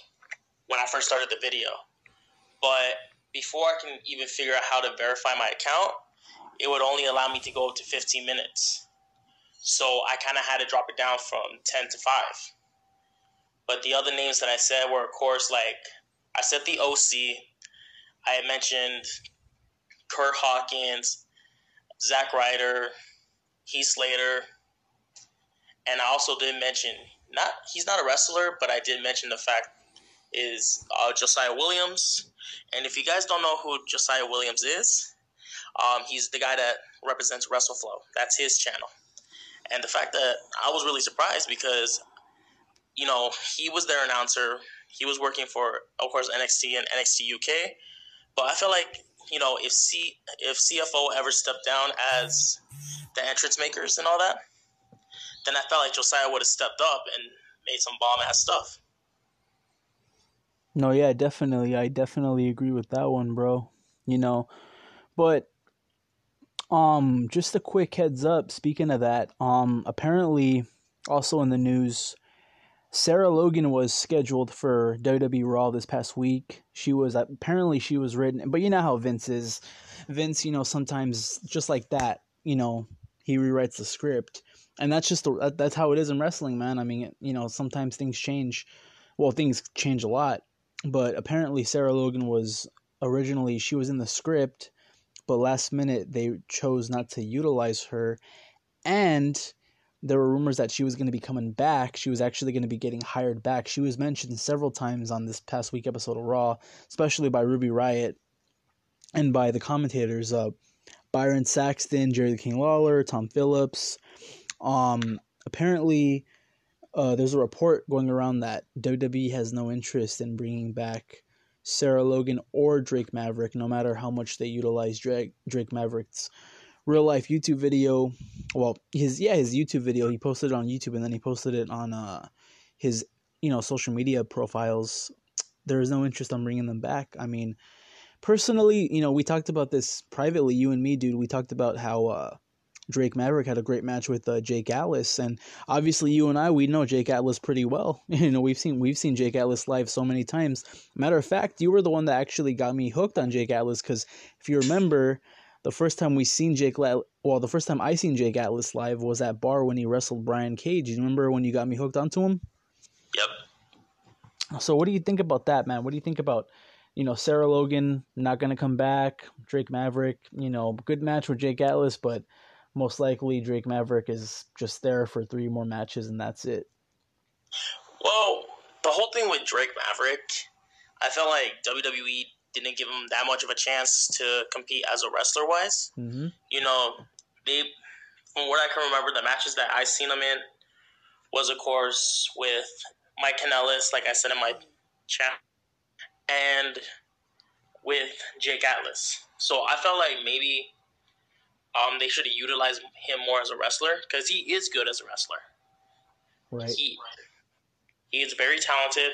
when I first started the video. But before I can even figure out how to verify my account, it would only allow me to go up to 15 minutes. So I kind of had to drop it down from 10 to 5. But the other names that I said were, of course, like I said the OC. I had mentioned Kurt Hawkins, Zack Ryder, Heath Slater, and I also did mention not he's not a wrestler, but I did mention the fact is uh, Josiah Williams. And if you guys don't know who Josiah Williams is, um, he's the guy that represents WrestleFlow. That's his channel. And the fact that I was really surprised because you know, he was their announcer. He was working for, of course, NXT and NXT UK. But I feel like, you know, if C if CFO ever stepped down as the entrance makers and all that, then I felt like Josiah would have stepped up and made some bomb ass stuff. No, yeah, definitely. I definitely agree with that one, bro. You know, but um just a quick heads up speaking of that, um apparently also in the news Sarah Logan was scheduled for WWE Raw this past week. She was apparently she was written, but you know how Vince is. Vince, you know, sometimes just like that, you know, he rewrites the script, and that's just the, that's how it is in wrestling, man. I mean, you know, sometimes things change. Well, things change a lot, but apparently Sarah Logan was originally she was in the script, but last minute they chose not to utilize her, and there were rumors that she was going to be coming back. She was actually going to be getting hired back. She was mentioned several times on this past week episode of Raw, especially by Ruby Riott and by the commentators. Uh, Byron Saxton, Jerry the King Lawler, Tom Phillips. Um, apparently, uh, there's a report going around that WWE has no interest in bringing back Sarah Logan or Drake Maverick, no matter how much they utilize Drake, Drake Maverick's real life YouTube video. Well, his yeah, his YouTube video. He posted it on YouTube and then he posted it on uh, his you know social media profiles. There is no interest on bringing them back. I mean, personally, you know, we talked about this privately, you and me, dude. We talked about how uh, Drake Maverick had a great match with uh, Jake Atlas, and obviously, you and I, we know Jake Atlas pretty well. you know, we've seen we've seen Jake Atlas live so many times. Matter of fact, you were the one that actually got me hooked on Jake Atlas because if you remember, the first time we seen Jake, well, the first time I seen Jake Atlas live was at bar when he wrestled Brian Cage. You remember when you got me hooked onto him? Yep. So, what do you think about that, man? What do you think about? you know, Sarah Logan not going to come back. Drake Maverick, you know, good match with Jake Atlas, but most likely Drake Maverick is just there for three more matches and that's it. Well, the whole thing with Drake Maverick, I felt like WWE didn't give him that much of a chance to compete as a wrestler wise. Mm-hmm. You know, they, from what I can remember, the matches that I seen him in was, of course, with Mike Kanellis, like I said in my chat and with Jake Atlas. So I felt like maybe um, they should have utilized him more as a wrestler because he is good as a wrestler. Right. He he is very talented,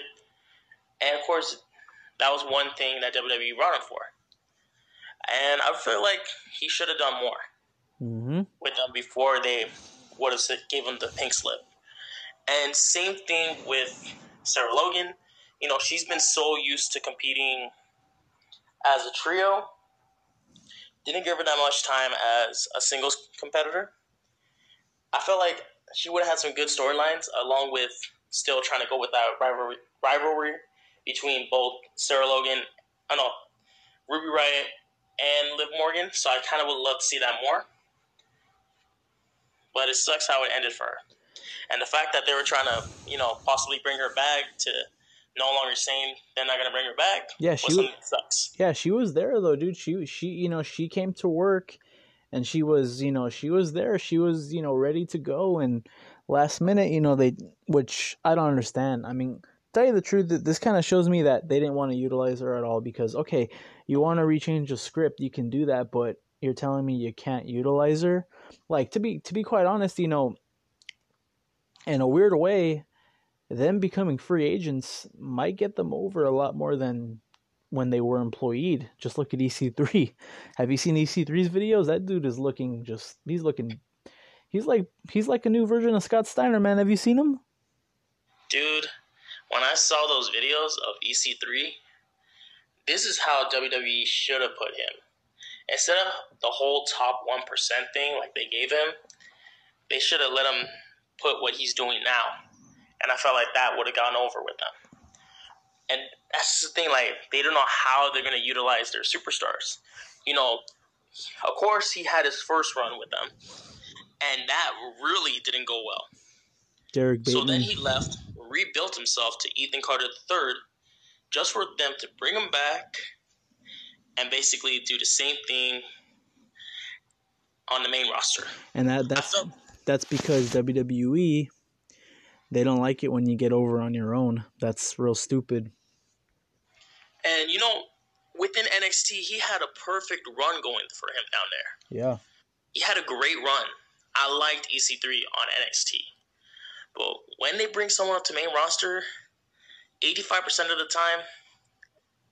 and of course, that was one thing that WWE brought him for. And I feel like he should have done more mm-hmm. with them before they would have gave him the pink slip. And same thing with Sarah Logan you know, she's been so used to competing as a trio. Didn't give her that much time as a singles competitor. I felt like she would have had some good storylines, along with still trying to go with that rivalry, rivalry between both Sarah Logan, uh, I know, Ruby Riott, and Liv Morgan. So I kind of would love to see that more. But it sucks how it ended for her. And the fact that they were trying to, you know, possibly bring her back to no longer saying they're not gonna bring her back. Yeah, she was, sucks. Yeah, she was there though, dude. She she you know she came to work, and she was you know she was there. She was you know ready to go, and last minute you know they which I don't understand. I mean, tell you the truth, this kind of shows me that they didn't want to utilize her at all because okay, you want to rechange a script, you can do that, but you're telling me you can't utilize her. Like to be to be quite honest, you know, in a weird way them becoming free agents might get them over a lot more than when they were employed. Just look at EC3. Have you seen EC3's videos? That dude is looking just he's looking he's like he's like a new version of Scott Steiner, man. Have you seen him? Dude, when I saw those videos of EC3, this is how WWE should have put him. Instead of the whole top 1% thing like they gave him, they should have let him put what he's doing now and I felt like that would have gone over with them. And that's the thing, like they don't know how they're going to utilize their superstars. You know, of course he had his first run with them, and that really didn't go well. Derrick Bateman. So then he left, rebuilt himself to Ethan Carter III, just for them to bring him back and basically do the same thing on the main roster. And that that's felt, that's because WWE they don't like it when you get over on your own. That's real stupid. And you know, within NXT, he had a perfect run going for him down there. Yeah. He had a great run. I liked EC3 on NXT. But when they bring someone up to main roster, 85% of the time,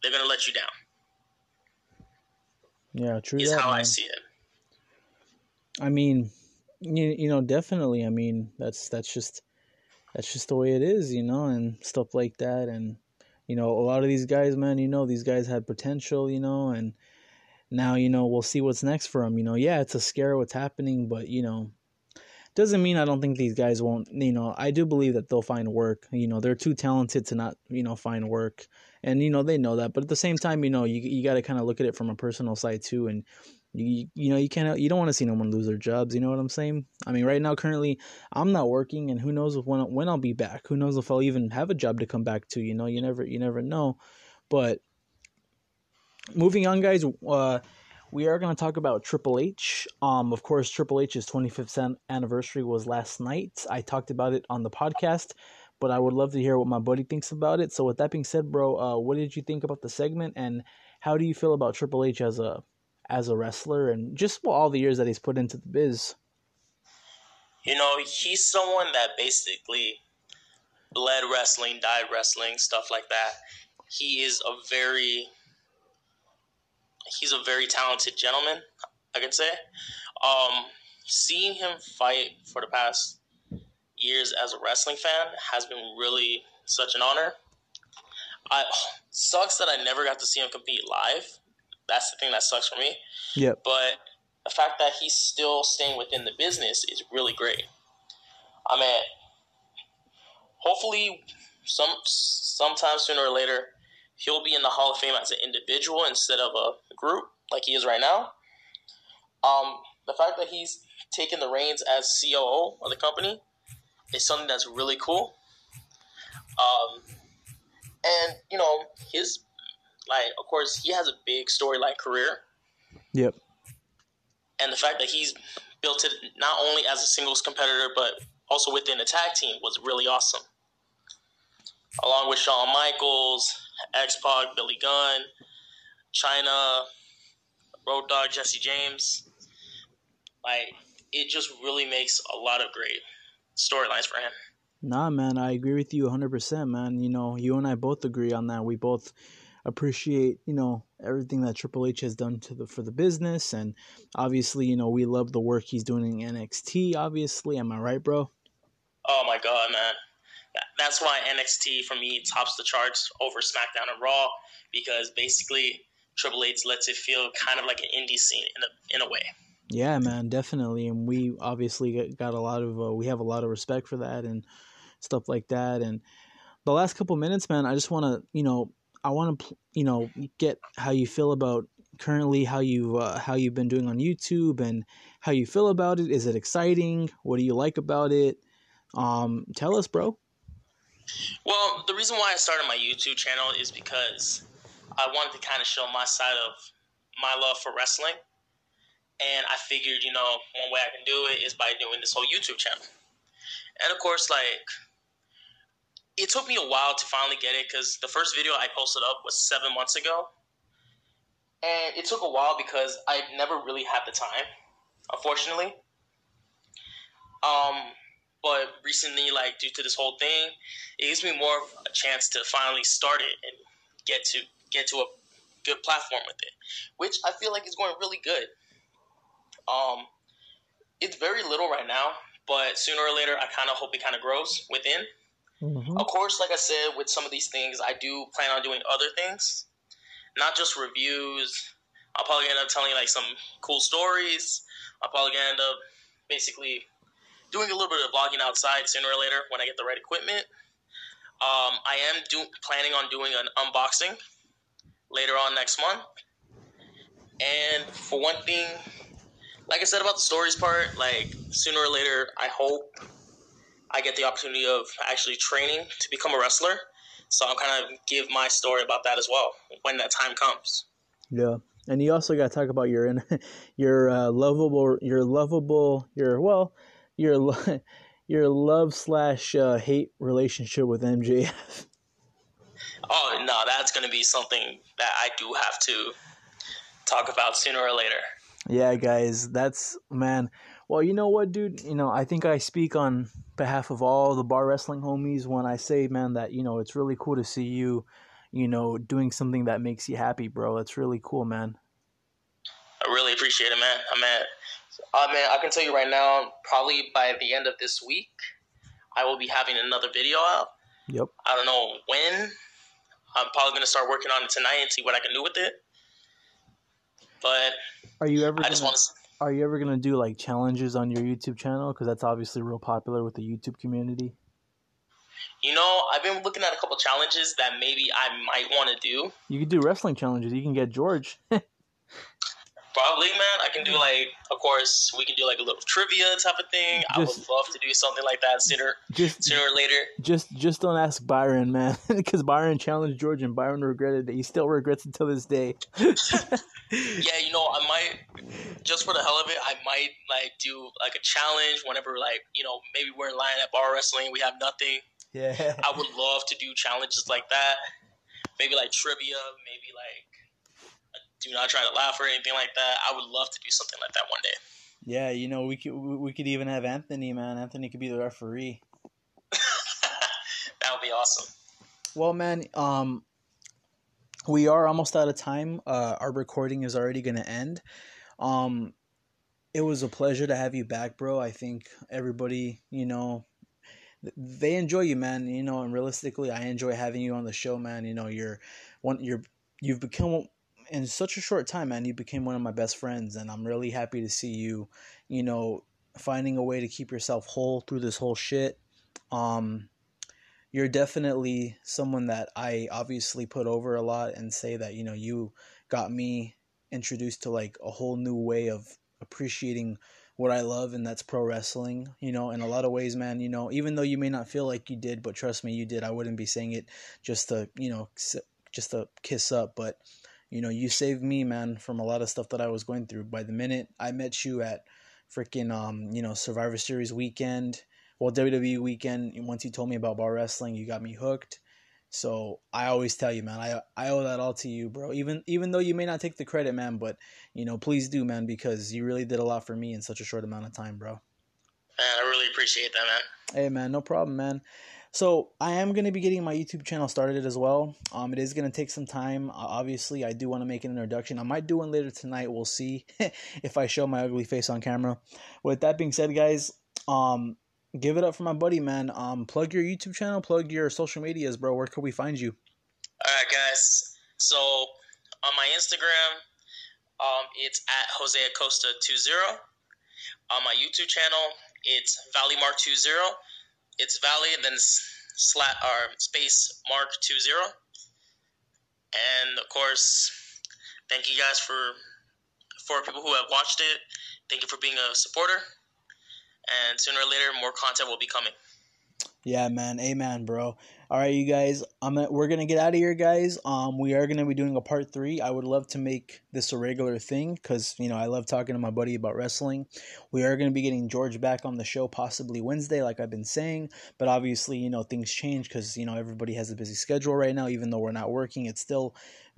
they're going to let you down. Yeah, true. Is that, how man. I see it. I mean, you, you know, definitely. I mean, that's that's just that's just the way it is, you know, and stuff like that. And, you know, a lot of these guys, man, you know, these guys had potential, you know, and now, you know, we'll see what's next for them. You know, yeah, it's a scare what's happening, but, you know, doesn't mean I don't think these guys won't, you know, I do believe that they'll find work. You know, they're too talented to not, you know, find work. And, you know, they know that. But at the same time, you know, you, you got to kind of look at it from a personal side too. And, You you know you can't you don't want to see no one lose their jobs. You know what I'm saying? I mean, right now currently I'm not working, and who knows when when I'll be back? Who knows if I'll even have a job to come back to? You know, you never you never know. But moving on, guys. Uh, we are going to talk about Triple H. Um, of course, Triple H's 25th anniversary was last night. I talked about it on the podcast, but I would love to hear what my buddy thinks about it. So, with that being said, bro, uh, what did you think about the segment, and how do you feel about Triple H as a as a wrestler, and just well, all the years that he's put into the biz? You know, he's someone that basically bled wrestling, died wrestling, stuff like that. He is a very he's a very talented gentleman, I can say. Um, seeing him fight for the past years as a wrestling fan has been really such an honor. I sucks that I never got to see him compete live. That's the thing that sucks for me. Yep. But the fact that he's still staying within the business is really great. I mean, hopefully, some sometime sooner or later, he'll be in the Hall of Fame as an individual instead of a group like he is right now. Um, the fact that he's taken the reins as COO of the company is something that's really cool. Um, and you know his like, of course, he has a big storyline career. Yep. And the fact that he's built it not only as a singles competitor but also within the tag team was really awesome. Along with Shawn Michaels, X Pac, Billy Gunn, Chyna, Road Dog, Jesse James. Like, it just really makes a lot of great storylines for him. Nah, man, I agree with you 100%, man. You know, you and I both agree on that. We both appreciate, you know, everything that Triple H has done to the for the business and obviously, you know, we love the work he's doing in NXT, obviously. Am I right, bro? Oh my god, man. That's why NXT for me tops the charts over SmackDown and Raw because basically Triple H lets it feel kind of like an indie scene in a in a way. Yeah, man, definitely, and we obviously got a lot of uh, we have a lot of respect for that and stuff like that. And the last couple minutes, man, I just want to you know I want to you know get how you feel about currently how you uh, how you've been doing on YouTube and how you feel about it. Is it exciting? What do you like about it? Um, tell us, bro. Well, the reason why I started my YouTube channel is because I wanted to kind of show my side of my love for wrestling. And I figured, you know, one way I can do it is by doing this whole YouTube channel. And of course, like, it took me a while to finally get it because the first video I posted up was seven months ago. And it took a while because I never really had the time, unfortunately. Um, but recently, like due to this whole thing, it gives me more of a chance to finally start it and get to get to a good platform with it, which I feel like is going really good. Um, it's very little right now, but sooner or later, I kind of hope it kind of grows within. Mm-hmm. Of course, like I said, with some of these things, I do plan on doing other things, not just reviews. I'll probably end up telling like some cool stories. I'll probably end up basically doing a little bit of vlogging outside sooner or later when I get the right equipment. Um, I am do- planning on doing an unboxing later on next month. And for one thing, like I said about the stories part, like sooner or later, I hope I get the opportunity of actually training to become a wrestler. So I'm kind of give my story about that as well when that time comes. Yeah, and you also got to talk about your your uh, lovable, your lovable, your well, your your love slash uh, hate relationship with MJF. Oh no, that's going to be something that I do have to talk about sooner or later. Yeah, guys, that's man. Well, you know what, dude? You know, I think I speak on behalf of all the bar wrestling homies when I say, man, that you know it's really cool to see you, you know, doing something that makes you happy, bro. It's really cool, man. I really appreciate it, man. I'm at uh, man, I can tell you right now, probably by the end of this week, I will be having another video out. Yep. I don't know when. I'm probably going to start working on it tonight and see what I can do with it. But are you ever? I just want to. Are you ever gonna do like challenges on your YouTube channel? Because that's obviously real popular with the YouTube community. You know, I've been looking at a couple challenges that maybe I might want to do. You could do wrestling challenges. You can get George. Probably, man. I can do like, of course, we can do like a little trivia type of thing. I would love to do something like that sooner, Just sooner or later. just just don't ask Byron, man, because Byron challenged George and Byron regretted it. He still regrets it till this day. Yeah, you know, I might just for the hell of it, I might like do like a challenge whenever like you know maybe we're in line at bar wrestling, we have nothing. Yeah. I would love to do challenges like that. Maybe like trivia, maybe like do not try to laugh or anything like that. I would love to do something like that one day. Yeah, you know, we could we we could even have Anthony, man. Anthony could be the referee. that would be awesome. Well, man, um, we are almost out of time. Uh, our recording is already going to end. Um, it was a pleasure to have you back, bro. I think everybody, you know, they enjoy you, man. You know, and realistically, I enjoy having you on the show, man. You know, you're one, you're you've become in such a short time, man. You became one of my best friends, and I'm really happy to see you. You know, finding a way to keep yourself whole through this whole shit. Um, you're definitely someone that I obviously put over a lot and say that you know you got me introduced to like a whole new way of appreciating what I love and that's pro wrestling you know in a lot of ways man you know even though you may not feel like you did but trust me you did I wouldn't be saying it just to you know just to kiss up but you know you saved me man from a lot of stuff that I was going through by the minute I met you at freaking um you know Survivor Series weekend well WWE weekend once you told me about bar wrestling you got me hooked so I always tell you man I I owe that all to you bro even even though you may not take the credit man but you know please do man because you really did a lot for me in such a short amount of time bro Man, I really appreciate that, man. Hey man, no problem, man. So I am gonna be getting my YouTube channel started as well. Um, it is gonna take some time. Uh, obviously, I do want to make an introduction. I might do one later tonight. We'll see if I show my ugly face on camera. With that being said, guys, um, give it up for my buddy, man. Um, plug your YouTube channel, plug your social medias, bro. Where can we find you? All right, guys. So on my Instagram, um, it's at Jose Acosta 20. On my YouTube channel, it's Valley Mark 20. It's Valley then slat or space Mark 20. And of course, thank you guys for for people who have watched it. Thank you for being a supporter. And sooner or later, more content will be coming. Yeah, man. Amen, bro. All right, you guys. I'm gonna, we're gonna get out of here, guys. Um, we are gonna be doing a part three. I would love to make this a regular thing because you know I love talking to my buddy about wrestling. We are gonna be getting George back on the show possibly Wednesday, like I've been saying. But obviously, you know things change because you know everybody has a busy schedule right now. Even though we're not working, it's still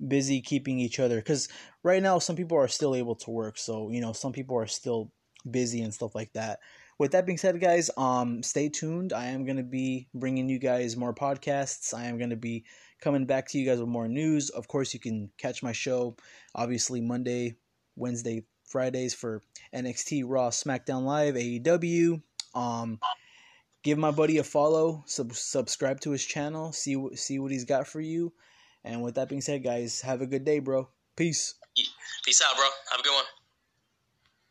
busy keeping each other. Because right now, some people are still able to work, so you know some people are still busy and stuff like that with that being said guys um stay tuned. I am going to be bringing you guys more podcasts. I am going to be coming back to you guys with more news. Of course you can catch my show obviously monday wednesday fridays for nxt raw smackdown live aew um give my buddy a follow sub- subscribe to his channel see what see what he's got for you. And with that being said guys have a good day bro. Peace. Peace out, bro. Have a good one.